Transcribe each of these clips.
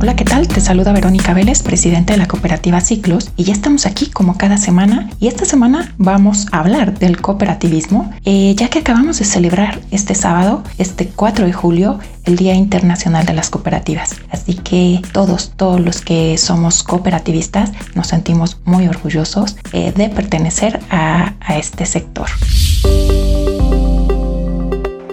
Hola, ¿qué tal? Te saluda Verónica Vélez, presidenta de la cooperativa Ciclos, y ya estamos aquí como cada semana. Y esta semana vamos a hablar del cooperativismo, eh, ya que acabamos de celebrar este sábado, este 4 de julio, el Día Internacional de las Cooperativas. Así que todos, todos los que somos cooperativistas nos sentimos muy orgullosos eh, de pertenecer a, a este sector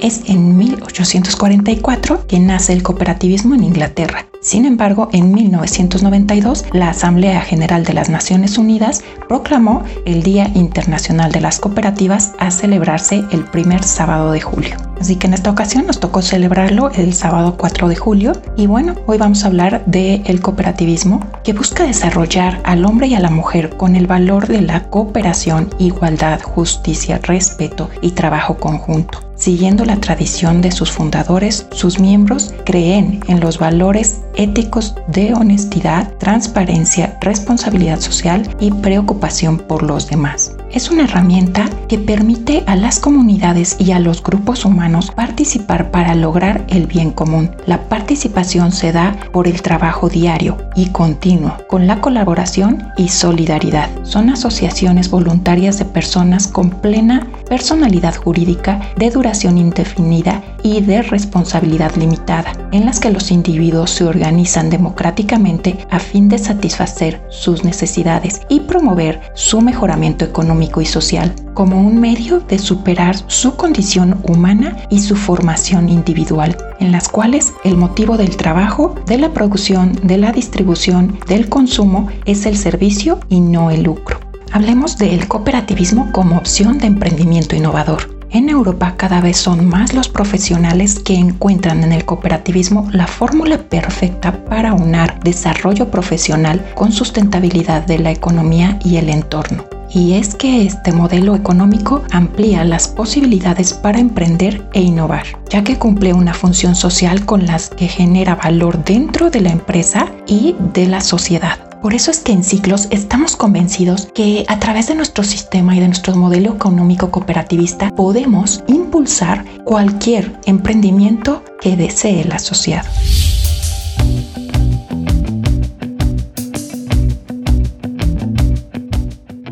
es en 1844 que nace el cooperativismo en Inglaterra. Sin embargo, en 1992, la Asamblea General de las Naciones Unidas proclamó el Día Internacional de las Cooperativas a celebrarse el primer sábado de julio. Así que en esta ocasión nos tocó celebrarlo el sábado 4 de julio y bueno, hoy vamos a hablar del cooperativismo que busca desarrollar al hombre y a la mujer con el valor de la cooperación, igualdad, justicia, respeto y trabajo conjunto. Siguiendo la tradición de sus fundadores, sus miembros creen en los valores éticos de honestidad, transparencia, responsabilidad social y preocupación por los demás. Es una herramienta que permite a las comunidades y a los grupos humanos participar para lograr el bien común. La participación se da por el trabajo diario y continuo, con la colaboración y solidaridad. Son asociaciones voluntarias de personas con plena personalidad jurídica de duración indefinida y de responsabilidad limitada, en las que los individuos se organizan democráticamente a fin de satisfacer sus necesidades y promover su mejoramiento económico y social como un medio de superar su condición humana y su formación individual, en las cuales el motivo del trabajo, de la producción, de la distribución, del consumo es el servicio y no el lucro. Hablemos del cooperativismo como opción de emprendimiento innovador. En Europa cada vez son más los profesionales que encuentran en el cooperativismo la fórmula perfecta para unar desarrollo profesional con sustentabilidad de la economía y el entorno. Y es que este modelo económico amplía las posibilidades para emprender e innovar, ya que cumple una función social con las que genera valor dentro de la empresa y de la sociedad. Por eso es que en Ciclos estamos convencidos que a través de nuestro sistema y de nuestro modelo económico cooperativista podemos impulsar cualquier emprendimiento que desee el asociado.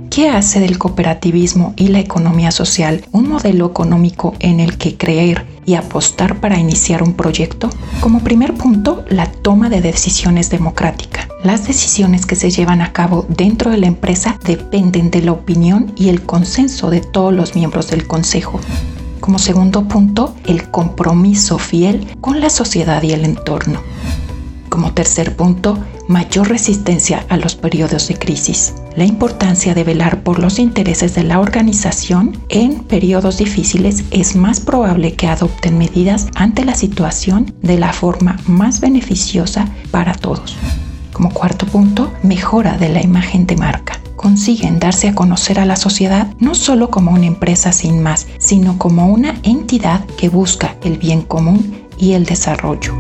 ¿Qué hace del cooperativismo y la economía social un modelo económico en el que creer y apostar para iniciar un proyecto? Como primer punto, la toma de decisiones democrática. Las decisiones que se llevan a cabo dentro de la empresa dependen de la opinión y el consenso de todos los miembros del consejo. Como segundo punto, el compromiso fiel con la sociedad y el entorno. Como tercer punto, mayor resistencia a los periodos de crisis. La importancia de velar por los intereses de la organización en periodos difíciles es más probable que adopten medidas ante la situación de la forma más beneficiosa para todos. Como cuarto punto, mejora de la imagen de marca. Consiguen darse a conocer a la sociedad no solo como una empresa sin más, sino como una entidad que busca el bien común y el desarrollo.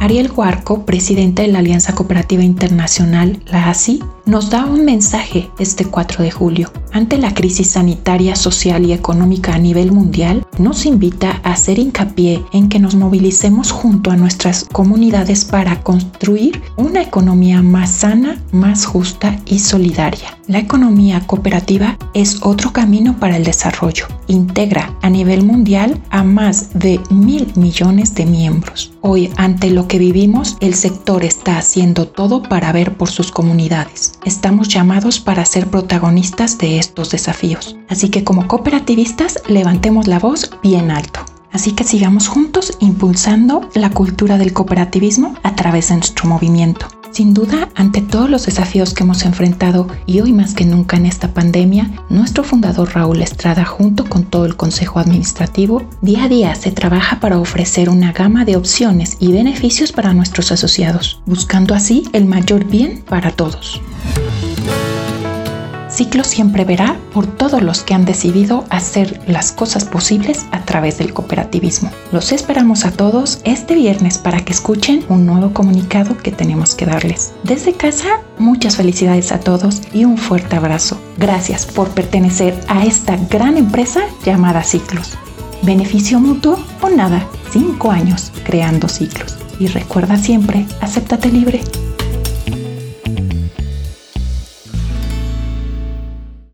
Ariel Huarco, presidente de la Alianza Cooperativa Internacional, la ASI, nos da un mensaje este 4 de julio. Ante la crisis sanitaria, social y económica a nivel mundial, nos invita a hacer hincapié en que nos movilicemos junto a nuestras comunidades para construir una economía más sana, más justa y solidaria. La economía cooperativa es otro camino para el desarrollo. Integra a nivel mundial a más de mil millones de miembros. Hoy, ante lo que vivimos, el sector está haciendo todo para ver por sus comunidades estamos llamados para ser protagonistas de estos desafíos. Así que como cooperativistas levantemos la voz bien alto. Así que sigamos juntos impulsando la cultura del cooperativismo a través de nuestro movimiento. Sin duda, ante todos los desafíos que hemos enfrentado y hoy más que nunca en esta pandemia, nuestro fundador Raúl Estrada junto con todo el Consejo Administrativo, día a día se trabaja para ofrecer una gama de opciones y beneficios para nuestros asociados, buscando así el mayor bien para todos. Ciclo siempre verá por todos los que han decidido hacer las cosas posibles a través del cooperativismo. Los esperamos a todos este viernes para que escuchen un nuevo comunicado que tenemos que darles. Desde casa, muchas felicidades a todos y un fuerte abrazo. Gracias por pertenecer a esta gran empresa llamada Ciclos. Beneficio mutuo o nada, cinco años creando ciclos. Y recuerda siempre, acéptate libre.